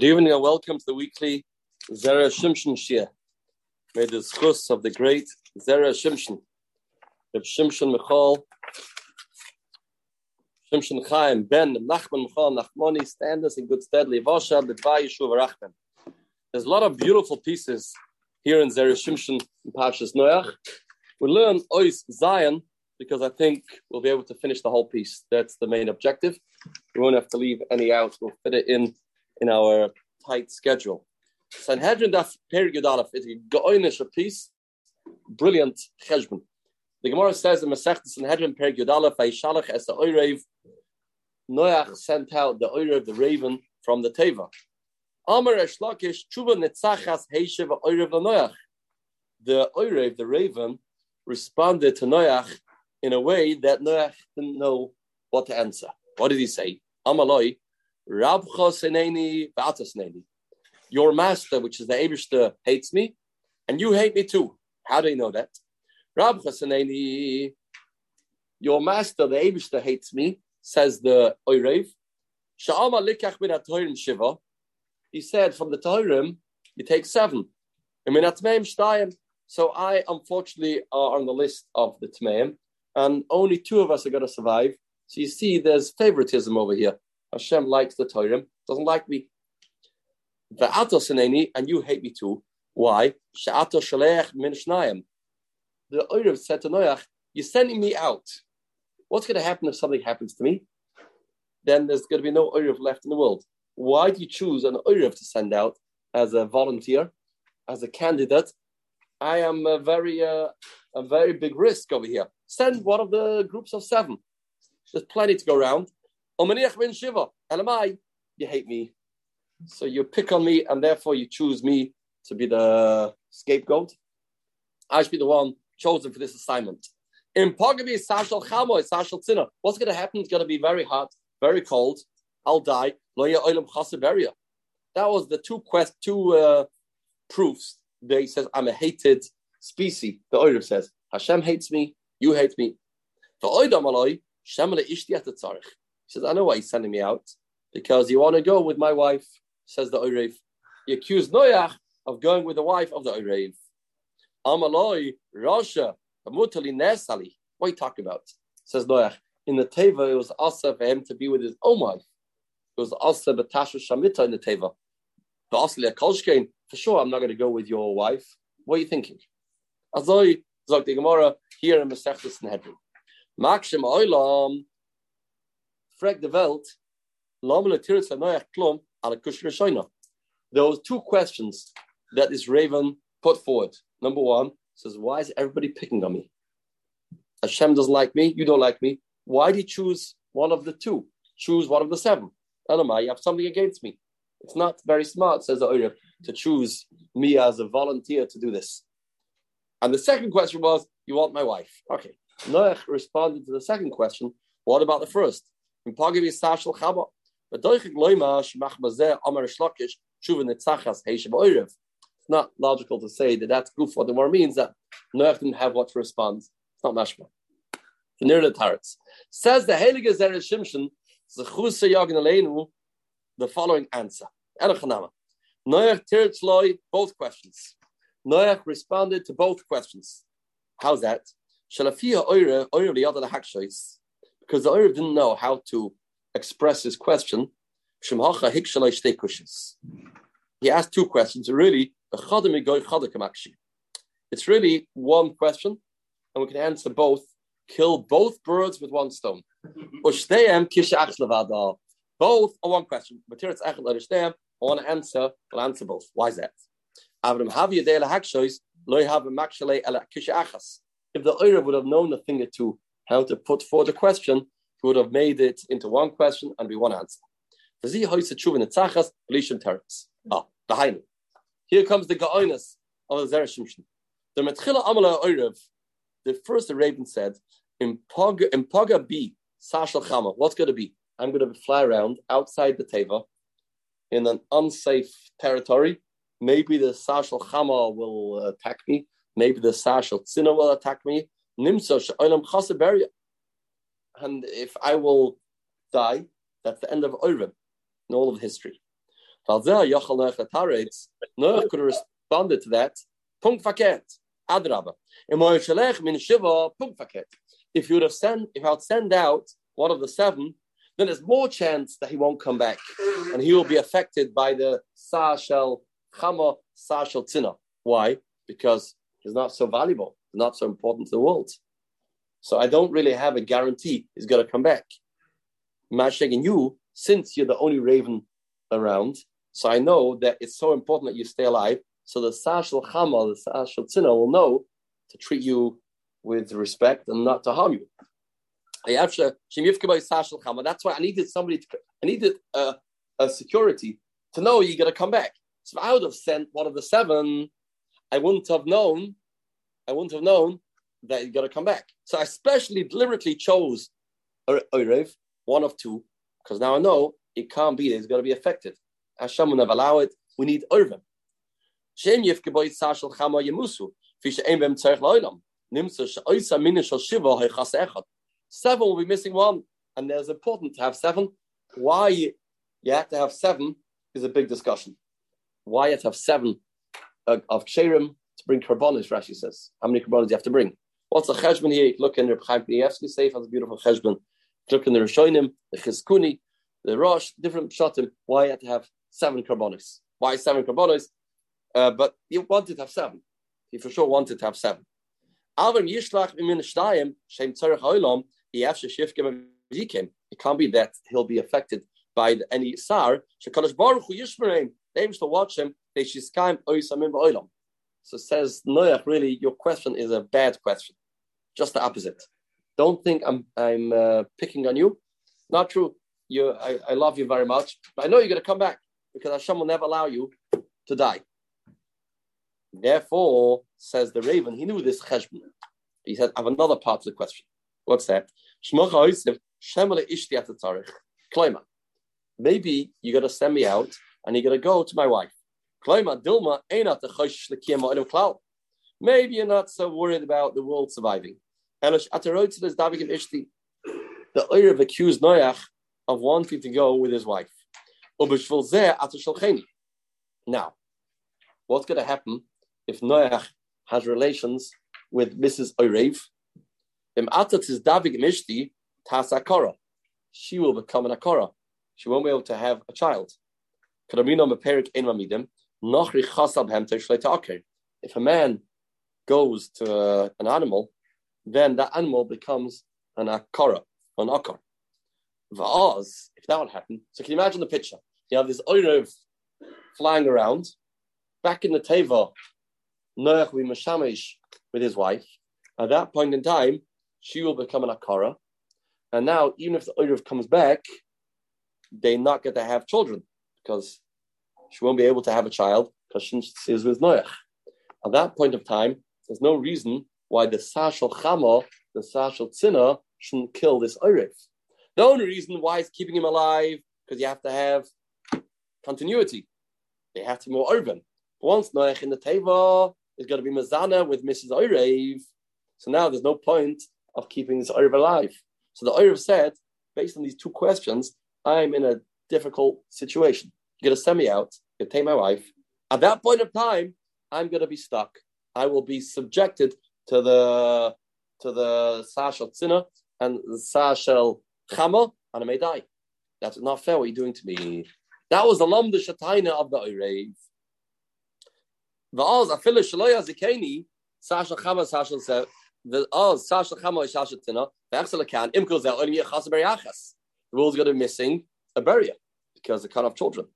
Good evening and welcome to the weekly Zera Shimshon Shiur. May the schus of the great Zera Shimshon, Reb Shimshon Michal, Shimshon Chaim, Ben, Nachman Michal, Nachmoni, stand us in good stead, Levasha, B'tvai Yeshuv Rachman. There's a lot of beautiful pieces here in Zera Shimshon in Parshas Noach. We learn Ois Zion because I think we'll be able to finish the whole piece. That's the main objective. We won't have to leave any out. We'll fit it in in our tight schedule. Sanhedrin Daf Perigud is a goinish piece, brilliant cheshbon. The Gemara says in Masech Sanhedrin Perigud Aleph, es the Oirev, Noach sent out the Oirev, the raven, from the Teva. Amar Eshlakish, Chuba Netzachas Heishev Oirev Noach. The Oirev, the raven, responded to Noach in a way that Noach didn't know what to answer. What did he say? Amaloi, your master, which is the Abishter, hates me, and you hate me too. How do you know that? your master, the Abishter, hates me, says the Oirev. He said, from the Torah, you take seven. So I, unfortunately, are on the list of the Tmeim, and only two of us are going to survive. So you see, there's favoritism over here. Hashem likes the Torah, doesn't like me. And you hate me too. Why? The Orev said to Noach, You're sending me out. What's going to happen if something happens to me? Then there's going to be no Orev left in the world. Why do you choose an Orev to send out as a volunteer, as a candidate? I am a very, uh, a very big risk over here. Send one of the groups of seven. There's plenty to go around. Shiva. Elamai, you hate me. So you pick on me and therefore you choose me to be the scapegoat. I should be the one chosen for this assignment. In Pagabi, Sashal Chamoy, Sashal Tzina. What's going to happen? It's going to be very hot, very cold. I'll die. That was the two quest, two uh, proofs. They says I'm a hated species. The Oirev says Hashem hates me, you hate me. The Oidam Shemale Ishti he says, I know why he's sending me out because you want to go with my wife, says the Oirev. He accused Noach of going with the wife of the Oirev. Amaloi, Rasha, Amutali Nesali. What are you talking about? Says Noach. In the Teva, it was also for him to be with his own wife. It was also Batasha Shamita in the Teva. But also Kolshkein, for sure, I'm not going to go with your wife. What are you thinking? Azoi, Zog the Gemara, here in Masechtas Sanhedrin. Makshim Oilam, frag the Welt, there was two questions that this raven put forward. Number one says, Why is everybody picking on me? Hashem doesn't like me, you don't like me. Why did you choose one of the two? Choose one of the seven. Elamai, you have something against me. It's not very smart, says the Oyer, to choose me as a volunteer to do this. And the second question was, You want my wife? Okay. Noach responded to the second question. What about the first? Amar Shlokish Oirev. It's not logical to say that that's goof. What the more means that Noach didn't have what to respond. It's not mashma. Near the Taretz says the Heilige Zera Shimshon Zechusa Yagin Aleinu the following answer. Erachanama. Noach both questions. Noach responded to both questions. How's that? Because the Arab didn't know how to express his question. He asked two questions. Really, it's really one question, and we can answer both. Kill both birds with one stone. Both are one question. I want to answer. We'll answer both. Why is that? If the Arab would have known a thing or two how to put forward a question, he would have made it into one question and be one answer. Ah, the. Here comes the Ga'oinus of the Zera Shimshon. The Metchila Amala Oirev, the first Arabian said, in B, Sashal Chama, what's going to be? I'm going to fly around outside the Teva in an unsafe territory. Maybe the Sashal Chama will attack me. Maybe the Sashal Tzina will attack me. And if I will die, that's the end of Orim in all of history. Noach could have responded to that. Punkt verkehrt. Adraba. If you would have sent, if I would send out one of the seven, then there's more chance that he won't come back, and he will be affected by the Sashel Chama Sashel Tzina. Why? Because he's not so valuable, not so important to the world. So I don't really have a guarantee he's going to come back. Masheg and you, since you're the only raven around, so I know that it's so important that you stay alive. So the Sashal Chama, the Sashal Tzina will know to treat you with respect and not to harm you. That's why I needed somebody to, I needed a, a security to know you're going to come back. So if I would have sent one of the seven, I wouldn't have known, I wouldn't have known that you're going to come back. So I especially deliberately chose Orev, one of two, because now I know it can't be, it's going to be affected. Hashem will never allow it. We need Orvim. Shem sashal chama yemusu. Fisha ein bem loilam. Shiva. Seven will be missing one. And there's important to have seven. Why you have to have seven is a big discussion. Why you have to have seven uh, of ksherim to bring karbonis, Rashi says. How many karbonis do you have to bring? What's the cheshbon here? Look in the Chaim Kanievsky safe has a beautiful cheshbon. Look in the Rishonim, the Chizkuni, the Rosh, different shatim. Why you have to have seven carbonis. Why seven carbonis? Uh, but you wanted to have seven. He for sure wanted to have seven. Alvin Yishlach Imin Shtayim Shem Tzarech Olam Yafshe Shifkim Yikim. It can't be that he'll be affected by any sar. Shekadash Baruch Hu Yishmereim. They used to watch him. They shiskaim oisamim ba'olam. So says Noach. Really, your question is a bad question. Just the opposite. Don't think I'm I'm uh, picking on you. Not true. You, I, I love you very much, but I know you're going to come back because Hashem will never allow you to die. Therefore, says the raven, he knew this cheshbon. He said, I have another part of the question. What's that? Maybe you're going to send me out and you're going to go to my wife. Maybe you're not so worried about the world surviving. The Oyer accused Noach of wanting to go with his wife. Now, what's going to happen if Noach has relations with Mrs. Orev? She will become an akora. She won't be able to have a child. If a man goes to uh, an animal, then that animal becomes an akara, an akar. Va'az, if that would happen, so can you imagine the picture? You have this Oirev flying around. Back in the Teva, Noach will Mashamish with his wife. At that point in time, she will become an Akara. And now, even if the Oirev comes back, they not get to have children because she won't be able to have a child because she is with Noach. At that point of time, there's no reason why the Sashal Chama, the Sashal Tzina, shouldn't kill this Oirev. The only reason why it's keeping him alive because you have to have continuity. They have to be more urban. Once Noach in the Teva is going to be Mazana with Mrs. Oirev, so now there's no point of keeping this Oirev alive. So the Oirev said, based on these two questions, I'm in a difficult situation. You're going to send me out, you're going to take my wife. At that point of time, I'm going to be stuck. I will be subjected to the to the Sashel Tzina and Sashel Chama, and I may die. That's not fair what you're doing to me. That was the Lam Shataina of the Oirev. Va'az afilu shaloya zikeni Sasha Chama Sasha said the Oz Sasha Chama Sasha Tina v'echsel kan imkul zel only yechas beriachas. The world's going to be missing a barrier because they cut off children.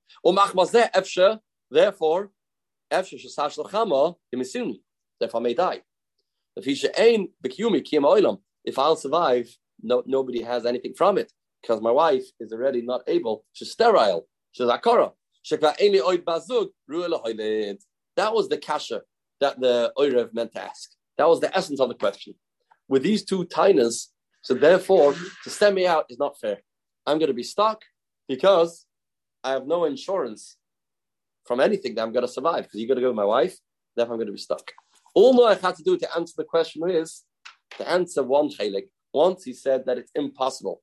Therefore therefore I may die. If if I'll survive no, nobody has anything from it because my wife is already not able. She's sterile. She's akara. That was the kasha that the Oirev meant to ask. That was the essence of the question. With these two tainas, so therefore, to send me out is not fair. I'm going to be stuck because I have no insurance from anything that I'm going to survive because you're going to go with my wife, therefore I'm going to be stuck. All I had to do to answer the question is to answer one chelik. Once he said that it's impossible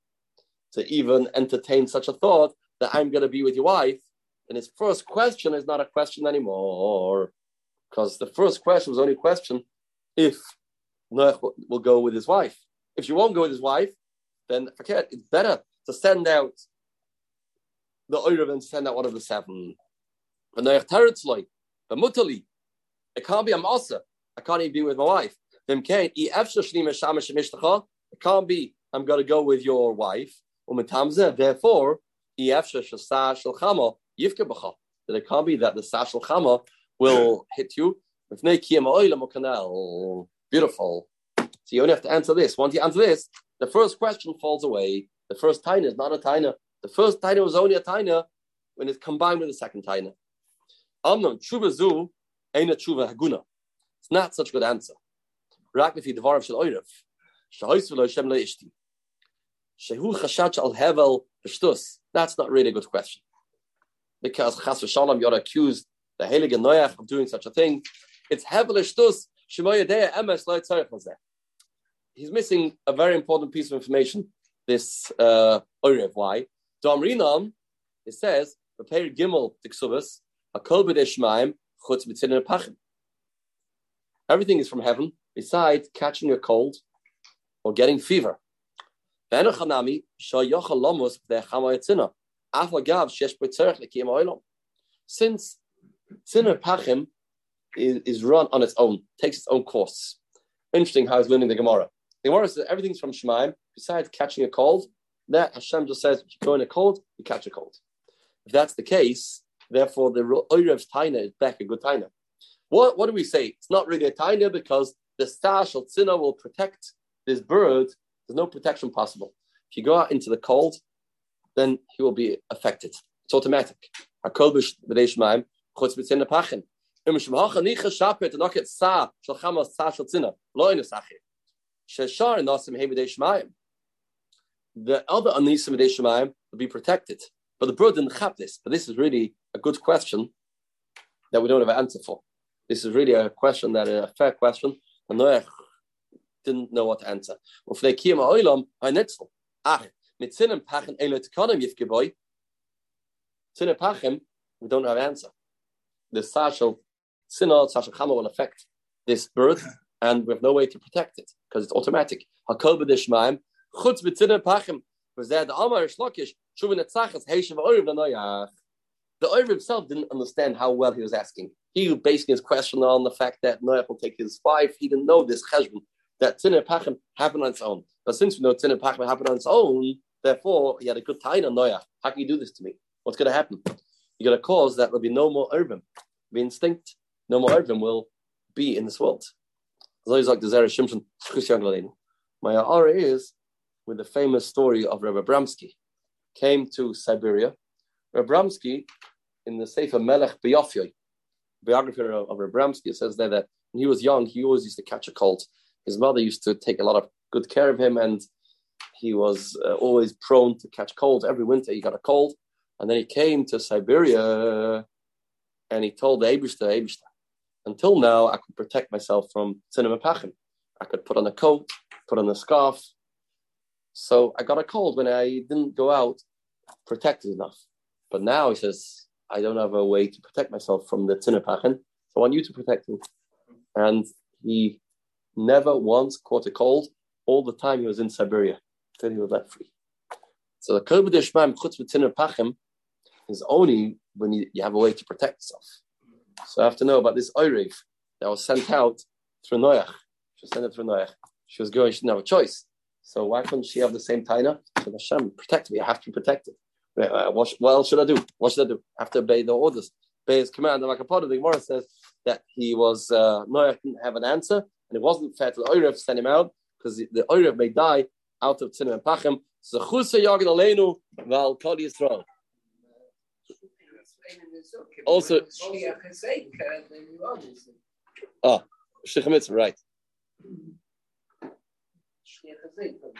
to even entertain such a thought that I'm going to be with your wife, And his first question is not a question anymore. Because the first question was only a question if Noach will go with his wife. If she won't go with his wife, then forget it's better to send out the and send out one of the seven. But Noach Teretzloi, the Mutali, it can't be a Masa. I can't even be with my wife. It can't be I'm going to go with your wife. Umm Therefore, that it can't be that the sashal chama will hit you. Beautiful. So you only have to answer this. Once you answer this, the first question falls away. The first taina is not a taina. The first taina was only a taina when it's combined with the second taina. Amnon, tshuva zu, ain't a tshuva haguna. It's not such a good answer. Rak dvar shel v'lo lo. Shehu hevel. That's not really a good question. Because chas v'shalom, you're accused the Heilige Noach of doing such a thing. It's hevel v'shtus. Shemoya dea emes lo tzarech He's missing a very important piece of information. This uh, oirev. Why? Domrinam, it says, prepare gimel tiksubas, a b'deshmaim chutz b'tzidin pachim. Everything is from heaven, besides catching a cold or getting fever. Since Sinner Pachim is, is run on its own, takes its own course. Interesting how he's learning the Gemara. The Gemara says everything's from Shemaim, besides catching a cold. That Hashem just says, if you go in a cold, you catch a cold. If that's the case, therefore the Oirev's Taina is back a good Taina. What, what do we say? It's not really a Taina because the stash of Tzina will protect this bird. There's no protection possible. If you go out into the cold, then he will be affected. It's automatic. The other anisim shemayim will be protected, but the bird didn't have this. But this is really a good question that we don't have an answer for. This is really a question that a fair question, and Noach didn't know what to answer. Ah, Pachim, we don't have an answer. The Sashal Sinod, Sashal Chama will affect this birth, and we have no way to protect it because it's automatic. B'dishmaim, chutz Pachim, was there the Amar Shlokish, Shuvin Etzachas, Heishav Oiv Lanoyach. The Oiv himself didn't understand how well he was asking. He was basing his question on the fact that Noach will take his wife. He didn't know this cheshbon that Tziner Pachim happened on its own. But since we know Tziner Pachim happened on its own, therefore he had a good time on Noach. How can you do this to me? What's going to happen? You're going to cause that there'll be no more urban. The instinct, no more urban will be in this world. As like the Zera Shimshon My aura is with the famous story of Rabbi Abramsky. Came to Siberia. Rabbi Abramsky, in the Sefer Melech Beyofyoi, biography of, of Rabbi Abramsky, says there that when he was young, he always used to catch a cold his mother used to take a lot of good care of him, and he was uh, always prone to catch colds. Every winter he got a cold, and then he came to Siberia, and he told the Abishta, Abishta, until now I could protect myself from cinema pachim. I could put on a coat, put on a scarf. So I got a cold when I didn't go out protected enough. But now he says, I don't have a way to protect myself from the pachin, so I want you to protect me. And he never once caught a cold all the time he was in Siberia until he was let free. So the Shemaim Chutz B'Tinner Pachim is only when you, you, have a way to protect yourself. So I have to know about this Oirev that was sent out through Noach. She was sent it through Noach. She was going, she didn't have a choice. So why couldn't she have the same taina? So Hashem, protect me. I have to be protected. Uh, what, what, else should I do? What should I do? I have to obey the orders. Obey his command. And part of the Gemara says that he was, uh, Noach didn't have an answer and it wasn't fair to the Oirev to send him out because the, Oirev may die out of Tzinim and Pachim. So Chusa Yagin Aleinu Val Kol Yisrael. Also, oh, Shechemitzvah, right. что это за это.